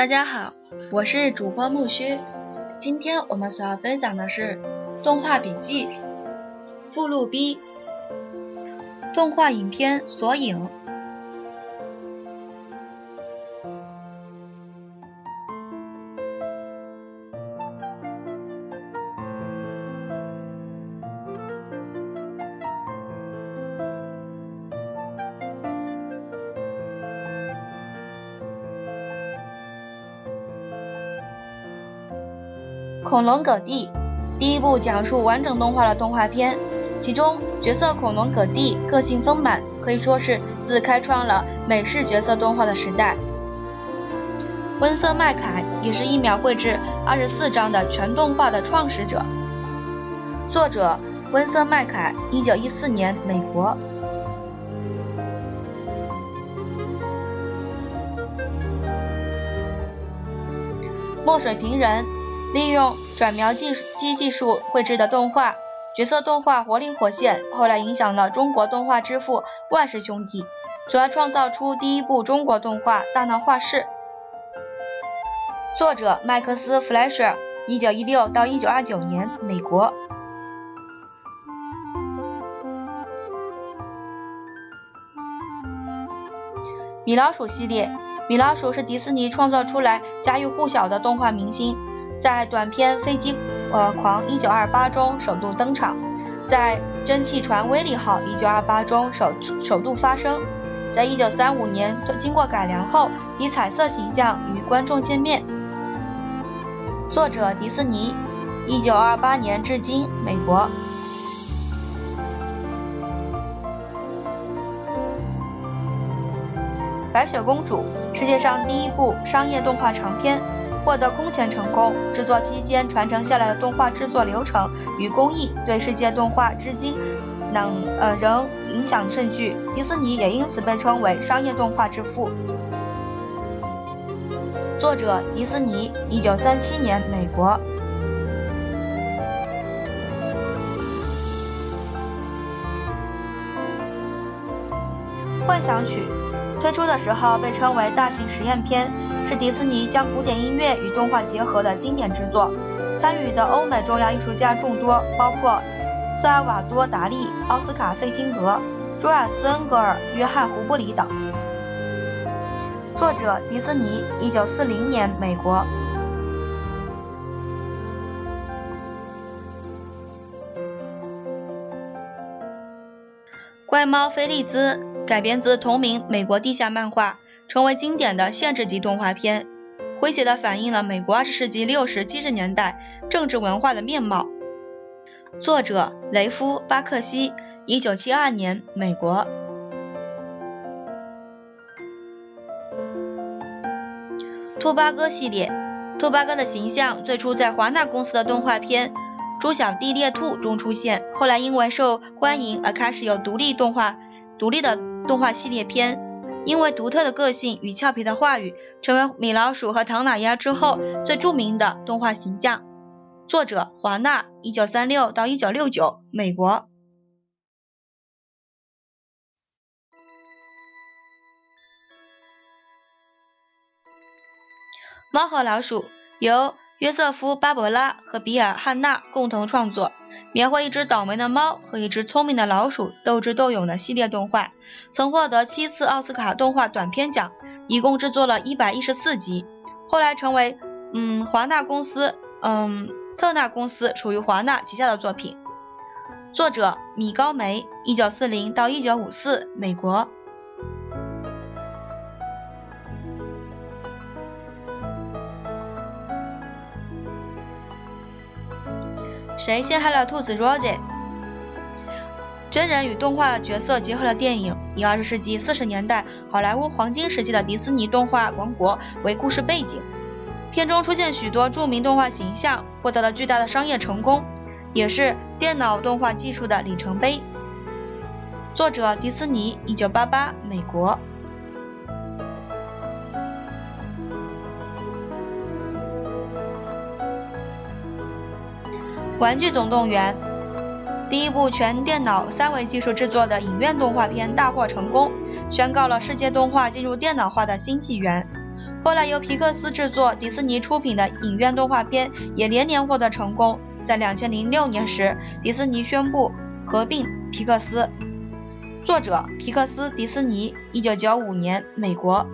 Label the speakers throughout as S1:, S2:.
S1: 大家好，我是主播木须。今天我们所要分享的是动画笔记附录 B 动画影片索引。恐龙葛蒂，第一部讲述完整动画的动画片，其中角色恐龙葛蒂个性丰满，可以说是自开创了美式角色动画的时代。温瑟麦凯也是一秒绘制二十四章的全动画的创始者。作者温瑟麦凯，一九一四年，美国。墨水瓶人。利用转描技机技术绘制的动画角色动画活灵活现，后来影响了中国动画之父万氏兄弟，从而创造出第一部中国动画《大闹画室》。作者麦克斯·弗莱舍，一九一六到一九二九年，美国。米老鼠系列，米老鼠是迪士尼创造出来家喻户晓的动画明星。在短片《飞机呃狂》一九二八中首度登场，在《蒸汽船威利号》一九二八中首首度发声，在一九三五年经过改良后，以彩色形象与观众见面。作者迪士尼，一九二八年至今，美国。白雪公主，世界上第一部商业动画长片。获得空前成功，制作期间传承下来的动画制作流程与工艺，对世界动画至今能呃仍影响甚巨。迪士尼也因此被称为商业动画之父。作者迪士尼，一九三七年，美国。幻想曲推出的时候被称为大型实验片。是迪士尼将古典音乐与动画结合的经典之作，参与的欧美重要艺术家众多，包括萨尔瓦多·达利、奥斯卡·费辛格、朱尔斯·恩格尔、约翰·胡布里等。作者迪士尼，一九四零年，美国。怪猫菲利兹改编自同名美国地下漫画。成为经典的限制级动画片，诙谐地反映了美国二十世纪六十七十年代政治文化的面貌。作者雷夫·巴克西，一九七二年，美国。兔八哥系列，兔八哥的形象最初在华纳公司的动画片《猪小弟猎兔》中出现，后来因为受欢迎而开始有独立动画、独立的动画系列片。因为独特的个性与俏皮的话语，成为米老鼠和唐老鸭之后最著名的动画形象。作者华纳，一九三六到一九六九，美国。猫和老鼠由约瑟夫·巴伯拉和比尔·汉纳共同创作。描绘一只倒霉的猫和一只聪明的老鼠斗智斗勇的系列动画，曾获得七次奥斯卡动画短片奖，一共制作了一百一十四集。后来成为嗯华纳公司嗯特纳公司属于华纳旗下的作品。作者米高梅，一九四零到一九五四，美国。谁陷害了兔子 Rosie？真人与动画角色结合的电影，以二十世纪四十年代好莱坞黄金时期的迪士尼动画王国为故事背景。片中出现许多著名动画形象，获得了巨大的商业成功，也是电脑动画技术的里程碑。作者迪士尼，一九八八，美国。《玩具总动员》第一部全电脑三维技术制作的影院动画片大获成功，宣告了世界动画进入电脑化的新纪元。后来由皮克斯制作、迪士尼出品的影院动画片也连年获得成功。在两千零六年时，迪士尼宣布合并皮克斯。作者：皮克斯迪士尼，一九九五年，美国。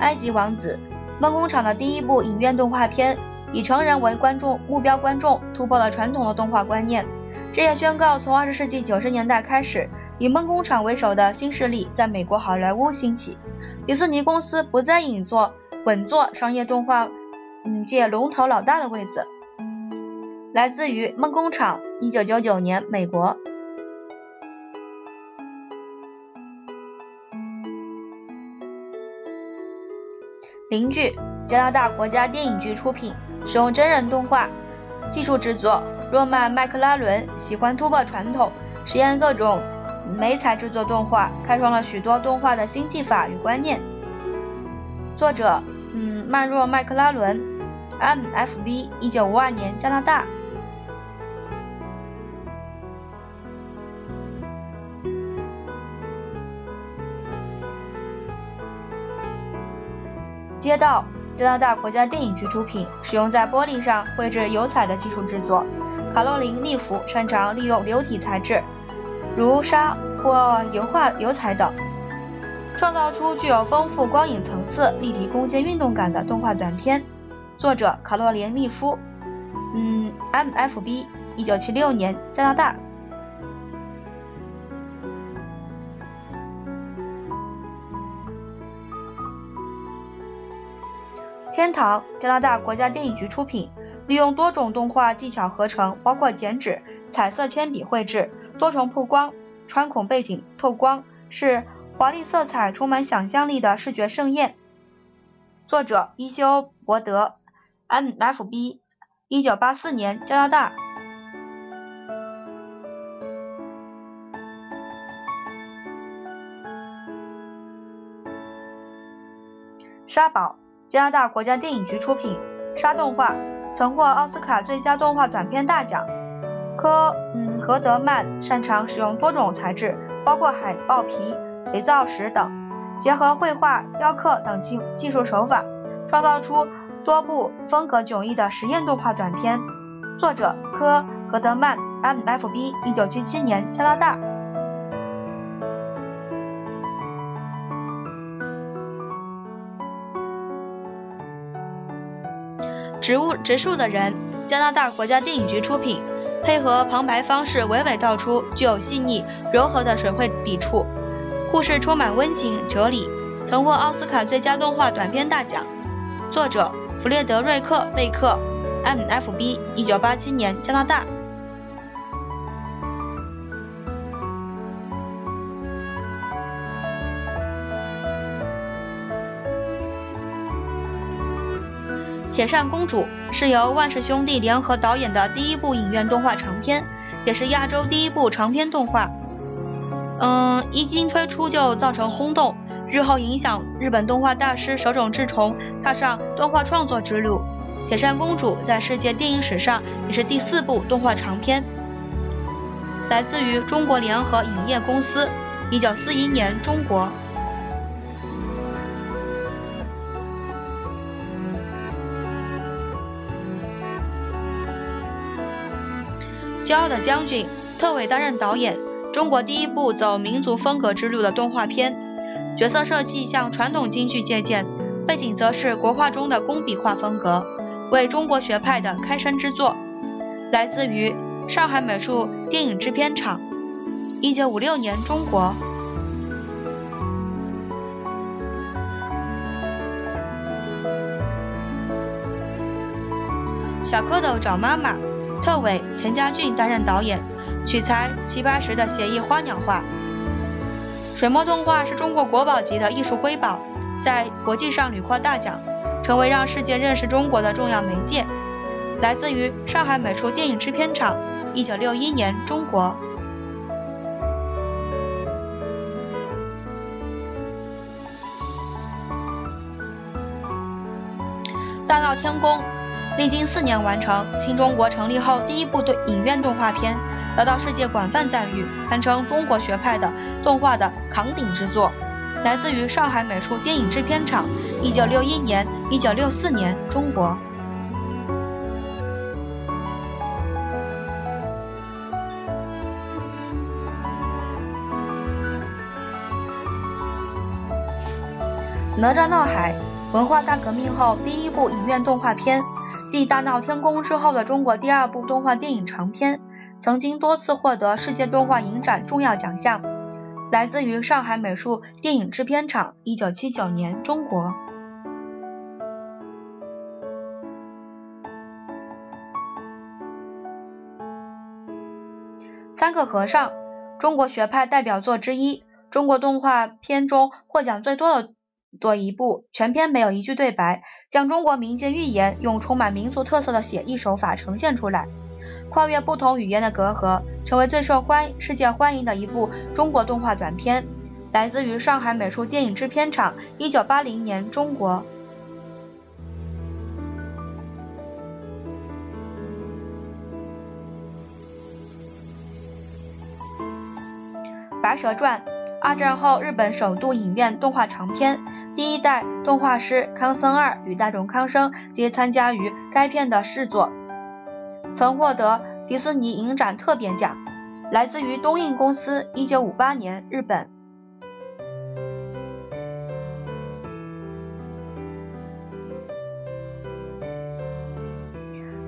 S1: 埃及王子，梦工厂的第一部影院动画片，以成人为观众目标观众，突破了传统的动画观念。这也宣告从二十世纪九十年代开始，以梦工厂为首的新势力在美国好莱坞兴起。迪士尼公司不再稳坐稳坐商业动画嗯界龙头老大的位子。来自于梦工厂，一九九九年，美国。邻居，加拿大国家电影局出品，使用真人动画技术制作。若曼·麦克拉伦喜欢突破传统，实验各种媒材制作动画，开创了许多动画的新技法与观念。作者，嗯，曼若·麦克拉伦，M.F.V.，一九五二年，加拿大。街道，加拿大国家电影局出品，使用在玻璃上绘制油彩的技术制作。卡洛琳·利弗擅长利用流体材质，如沙或油画油彩等，创造出具有丰富光影层次、立体空间运动感的动画短片。作者：卡洛琳·利夫，嗯，M.F.B. 一九七六年，加拿大。天堂，加拿大国家电影局出品，利用多种动画技巧合成，包括剪纸、彩色铅笔绘制、多重曝光、穿孔背景透光，是华丽色彩、充满想象力的视觉盛宴。作者：伊修伯德，M.F.B. 一九八四年，加拿大。沙堡。加拿大国家电影局出品，沙动画曾获奥斯卡最佳动画短片大奖。科嗯何德曼擅长使用多种材质，包括海豹皮、肥皂石等，结合绘画、雕刻等技技术手法，创造出多部风格迥异的实验动画短片。作者科何德曼，M.F.B. 一九七七年，加拿大。植物植树的人，加拿大国家电影局出品，配合旁白方式，娓娓道出具有细腻柔和的水绘笔触，故事充满温情哲理，曾获奥斯卡最佳动画短片大奖。作者弗列德瑞克贝克，M.F.B. 一九八七年，加拿大。铁扇公主是由万氏兄弟联合导演的第一部影院动画长片，也是亚洲第一部长篇动画。嗯，一经推出就造成轰动，日后影响日本动画大师手冢治虫踏上动画创作之路。铁扇公主在世界电影史上也是第四部动画长片，来自于中国联合影业公司，一九四一年中国。骄傲的将军，特委担任导演，中国第一部走民族风格之路的动画片，角色设计向传统京剧借鉴，背景则是国画中的工笔画风格，为中国学派的开山之作。来自于上海美术电影制片厂，一九五六年中国。小蝌蚪找妈妈。特委钱家俊担任导演，取材齐白石的写意花鸟画。水墨动画是中国国宝级的艺术瑰宝，在国际上屡获大奖，成为让世界认识中国的重要媒介。来自于上海美术电影制片厂，一九六一年中国。大闹天宫。历经四年完成，新中国成立后第一部对影院动画片，得到世界广泛赞誉，堪称中国学派的动画的扛鼎之作。来自于上海美术电影制片厂，一九六一年、一九六四年，中国。哪吒闹海，文化大革命后第一部影院动画片，继《大闹天宫》之后的中国第二部动画电影长片，曾经多次获得世界动画影展重要奖项。来自于上海美术电影制片厂，一九七九年，中国。三个和尚，中国学派代表作之一，中国动画片中获奖最多的多一部，全篇没有一句对白，将中国民间寓言用充满民族特色的写意手法呈现出来。跨越不同语言的隔阂，成为最受欢世界欢迎的一部中国动画短片，来自于上海美术电影制片厂，一九八零年，中国。《白蛇传》，二战后日本首度影院动画长片，第一代动画师康森二与大众康生皆参加于该片的制作。曾获得迪士尼影展特别奖，来自于东映公司，一九五八年，日本。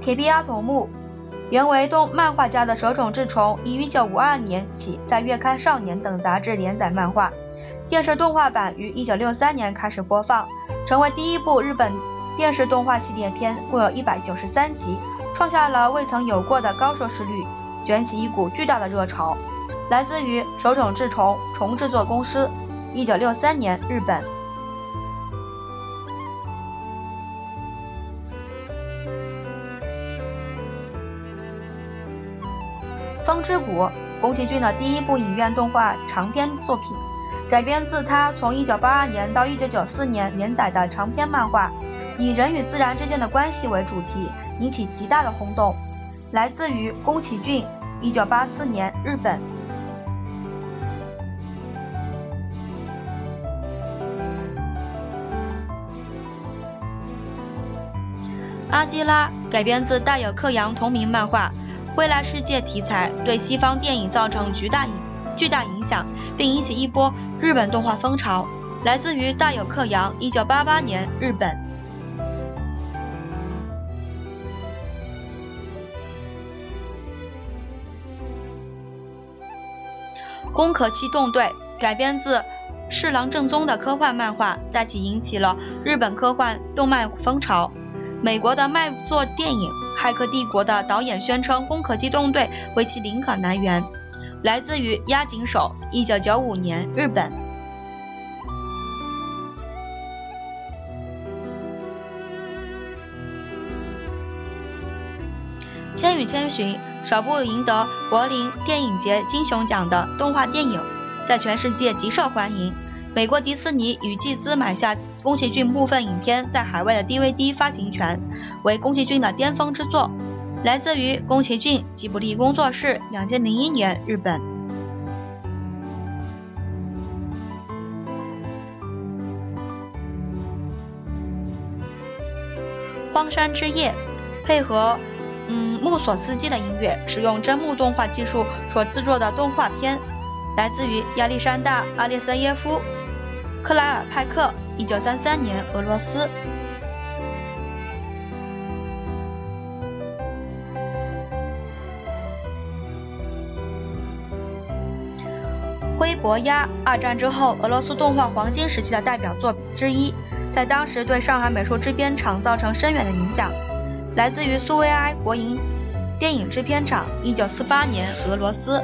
S1: 铁臂阿童木，原为动漫画家的手冢治虫，于一九五二年起在月刊少年等杂志连载漫画，电视动画版于一九六三年开始播放，成为第一部日本电视动画系列片，共有一百九十三集。创下了未曾有过的高收视率，卷起一股巨大的热潮。来自于手冢治虫虫制作公司，一九六三年，日本。风之谷，宫崎骏的第一部影院动画长篇作品，改编自他从一九八二年到一九九四年连载的长篇漫画，以人与自然之间的关系为主题。引起极大的轰动，来自于宫崎骏，一九八四年，日本。阿基拉改编自大友克洋同名漫画，未来世界题材对西方电影造成巨大影巨大影响，并引起一波日本动画风潮。来自于大友克洋，一九八八年，日本。攻壳机动队改编自侍郎正宗的科幻漫画，在其引起了日本科幻动漫风潮。美国的卖座电影《骇客帝国》的导演宣称攻壳机动队为其灵感来源，来自于押井守，一九九五年，日本。《千与千寻》首部赢得柏林电影节金熊奖的动画电影，在全世界极受欢迎。美国迪士尼与巨资买下宫崎骏部分影片在海外的 DVD 发行权，为宫崎骏的巅峰之作。来自于宫崎骏吉卜力工作室，两千零一年，日本。《荒山之夜》配合。嗯，木索斯基的音乐，使用真木动画技术所制作的动画片，来自于亚历山大·阿列塞耶夫·克莱尔派克，一九三三年，俄罗斯。灰伯鸭，二战之后俄罗斯动画黄金时期的代表作之一，在当时对上海美术制片厂造成深远的影响。来自于苏维埃国营电影制片厂，一九四八年，俄罗斯。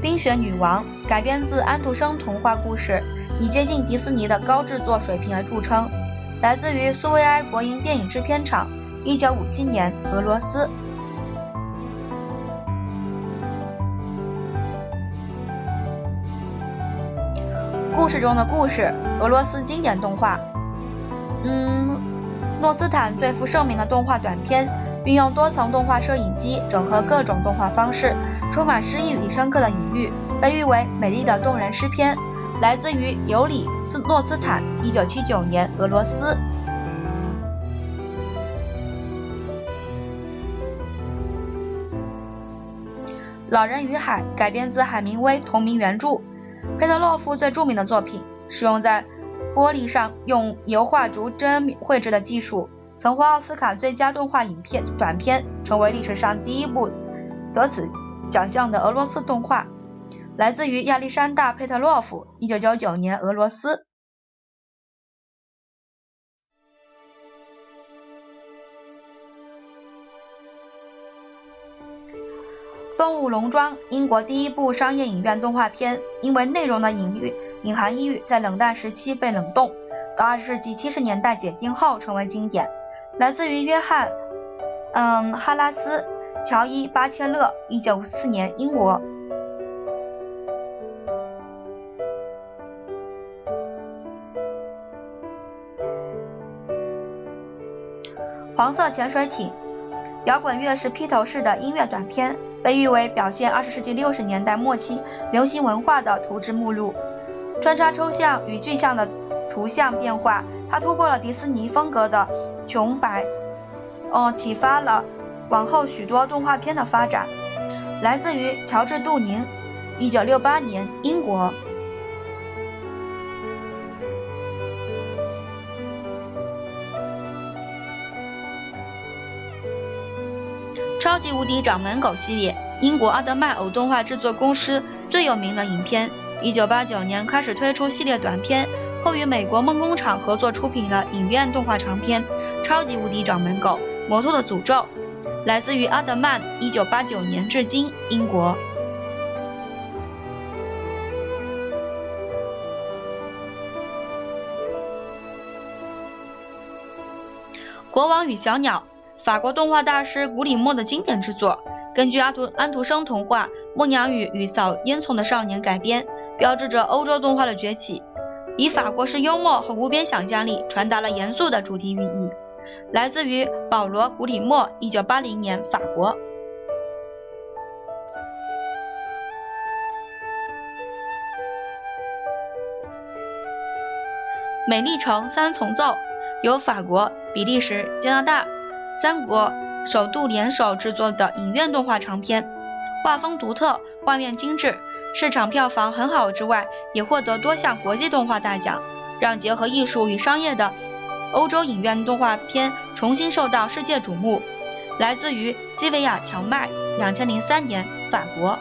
S1: 冰雪女王改编自安徒生童话故事，以接近迪士尼的高制作水平而著称。来自于苏维埃国营电影制片厂，一九五七年，俄罗斯。故事中的故事，俄罗斯经典动画。嗯，诺斯坦最负盛名的动画短片，运用多层动画摄影机整合各种动画方式，充满诗意与深刻的隐喻，被誉为美丽的动人诗篇。来自于尤里斯诺斯坦，一九七九年，俄罗斯。《老人与海》改编自海明威同名原著。佩特洛夫最著名的作品是用在玻璃上用油画逐帧绘制的技术，曾获奥斯卡最佳动画影片短片，成为历史上第一部得此奖项的俄罗斯动画。来自于亚历山大·佩特洛夫，一九九九年，俄罗斯。动物农庄，英国第一部商业影院动画片，因为内容的隐喻、隐含意蕴，在冷淡时期被冷冻，到二十世纪七十年代解禁后成为经典。来自于约翰，嗯，哈拉斯、乔伊·巴切勒，一九五四年，英国。黄色潜水艇，摇滚乐是披头士的音乐短片。被誉为表现二十世纪六十年代末期流行文化的图纸目录，穿插抽象与具象的图像变化，它突破了迪士尼风格的穷白，哦，启发了往后许多动画片的发展。来自于乔治·杜宁，一九六八年，英国。超级无敌掌门狗系列，英国阿德曼偶动画制作公司最有名的影片。一九八九年开始推出系列短片，后与美国梦工厂合作出品了影院动画长片《超级无敌掌门狗：摩托的诅咒》，来自于阿德曼，一九八九年至今，英国。国王与小鸟。法国动画大师古里莫的经典之作，根据阿图安徒生童话《牧羊女与扫烟囱的少年》改编，标志着欧洲动画的崛起，以法国式幽默和无边想象力传达了严肃的主题寓意。来自于保罗·古里莫，一九八零年，法国。美丽城三重奏由法国、比利时、加拿大。三国首度联手制作的影院动画长片，画风独特，画面精致，市场票房很好之外，也获得多项国际动画大奖，让结合艺术与商业的欧洲影院动画片重新受到世界瞩目。来自于西维亚强麦，两千零三年，法国。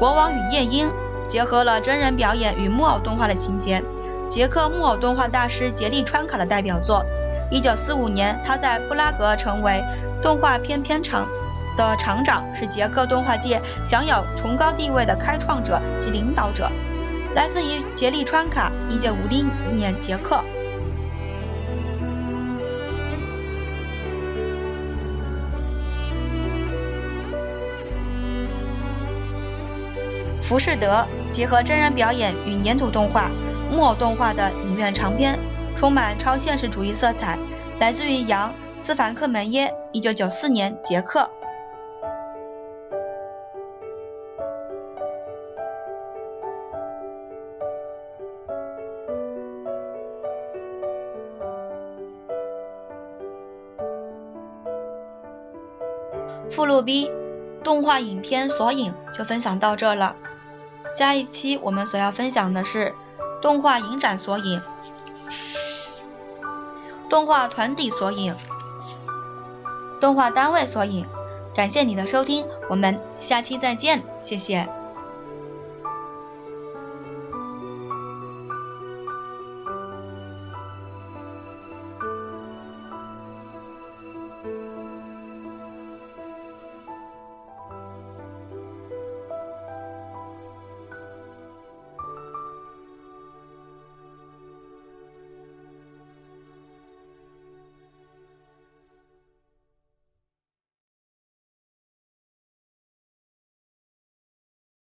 S1: 国王与夜莺结合了真人表演与木偶动画的情节，捷克木偶动画大师杰利川卡的代表作。一九四五年，他在布拉格成为动画片片厂的厂长，是捷克动画界享有崇高地位的开创者及领导者。来自于杰利川卡，一九五零年，捷克。浮士德结合真人表演与粘土动画、木偶动画的影院长片，充满超现实主义色彩。来自于杨·斯凡克门耶，一九九四年，捷克。附录 B，动画影片索引就分享到这了。下一期我们所要分享的是动画影展索引、动画团体索引、动画单位索引。感谢你的收听，我们下期再见，谢谢。